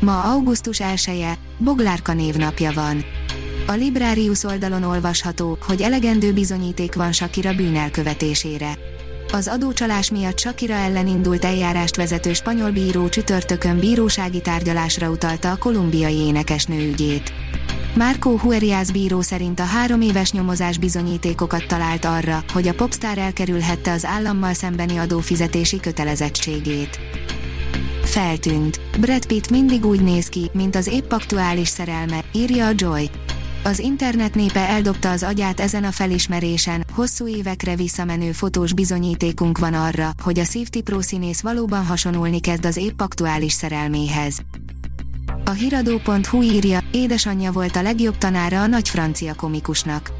Ma augusztus 1 -e, Boglárka névnapja van. A Librarius oldalon olvasható, hogy elegendő bizonyíték van Shakira bűnelkövetésére. Az adócsalás miatt Shakira ellen indult eljárást vezető spanyol bíró csütörtökön bírósági tárgyalásra utalta a kolumbiai énekesnő ügyét. Marco Huerias bíró szerint a három éves nyomozás bizonyítékokat talált arra, hogy a popstar elkerülhette az állammal szembeni adófizetési kötelezettségét. Feltűnt. Brad Pitt mindig úgy néz ki, mint az épp aktuális szerelme, írja a Joy. Az internet népe eldobta az agyát ezen a felismerésen, hosszú évekre visszamenő fotós bizonyítékunk van arra, hogy a Safety Pro színész valóban hasonulni kezd az épp aktuális szerelméhez. A hiradó.hu írja, édesanyja volt a legjobb tanára a nagy francia komikusnak.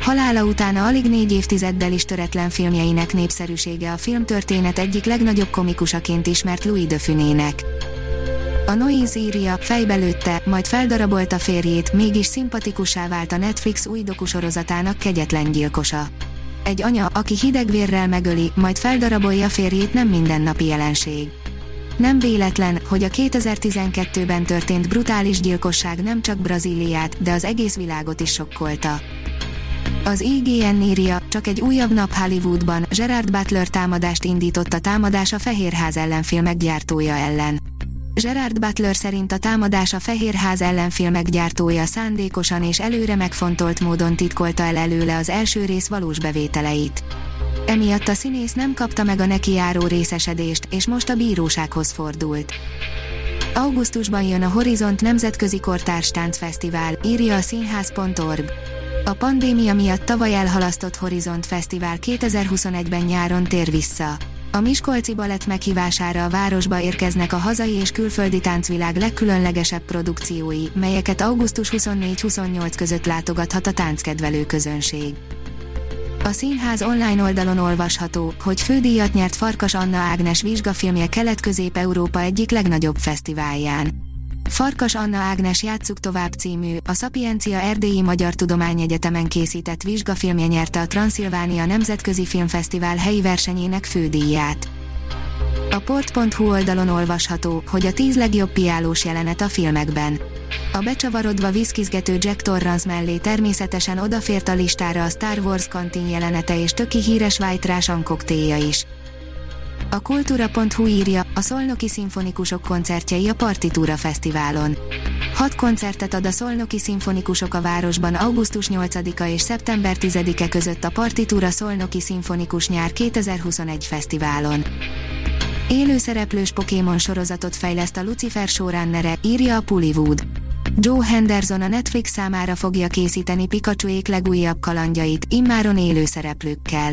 Halála utána alig négy évtizeddel is töretlen filmjeinek népszerűsége a filmtörténet egyik legnagyobb komikusaként ismert Louis de Funének. A Noise írja, fejbelőtte, majd feldarabolta férjét, mégis szimpatikussá vált a Netflix új dokusorozatának kegyetlen gyilkosa. Egy anya, aki hidegvérrel megöli, majd feldarabolja férjét nem mindennapi jelenség. Nem véletlen, hogy a 2012-ben történt brutális gyilkosság nem csak Brazíliát, de az egész világot is sokkolta. Az IGN írja, csak egy újabb nap Hollywoodban, Gerard Butler támadást indított a támadás a Fehérház ellenfilmek gyártója ellen. Gerard Butler szerint a támadás a Fehérház ellenfilmek gyártója szándékosan és előre megfontolt módon titkolta el előle az első rész valós bevételeit. Emiatt a színész nem kapta meg a neki járó részesedést, és most a bírósághoz fordult. Augusztusban jön a Horizont Nemzetközi Kortárs Fesztivál, írja a színház.org. A pandémia miatt tavaly elhalasztott Horizont Fesztivál 2021-ben nyáron tér vissza. A Miskolci Balett meghívására a városba érkeznek a hazai és külföldi táncvilág legkülönlegesebb produkciói, melyeket augusztus 24-28 között látogathat a tánckedvelő közönség. A színház online oldalon olvasható, hogy fődíjat nyert Farkas Anna Ágnes vizsgafilmje Kelet-Közép-Európa egyik legnagyobb fesztiválján. Farkas Anna Ágnes Játsszuk tovább című, a Szapiencia Erdélyi Magyar Tudományegyetemen készített vizsgafilmje nyerte a Transzilvánia Nemzetközi Filmfesztivál helyi versenyének fődíját. A port.hu oldalon olvasható, hogy a tíz legjobb piálós jelenet a filmekben. A becsavarodva viszkizgető Jack Torrance mellé természetesen odafért a listára a Star Wars kantin jelenete és töki híres White Russian koktélja is. A kultúra.hu írja, a Szolnoki Szimfonikusok koncertjei a Partitúra Fesztiválon. Hat koncertet ad a Szolnoki Szimfonikusok a városban augusztus 8-a és szeptember 10-e között a Partitúra Szolnoki Szimfonikus Nyár 2021 Fesztiválon. Élőszereplős Pokémon sorozatot fejleszt a Lucifer showrunnere, írja a Pullywood. Joe Henderson a Netflix számára fogja készíteni Pikachuék legújabb kalandjait, immáron élőszereplőkkel.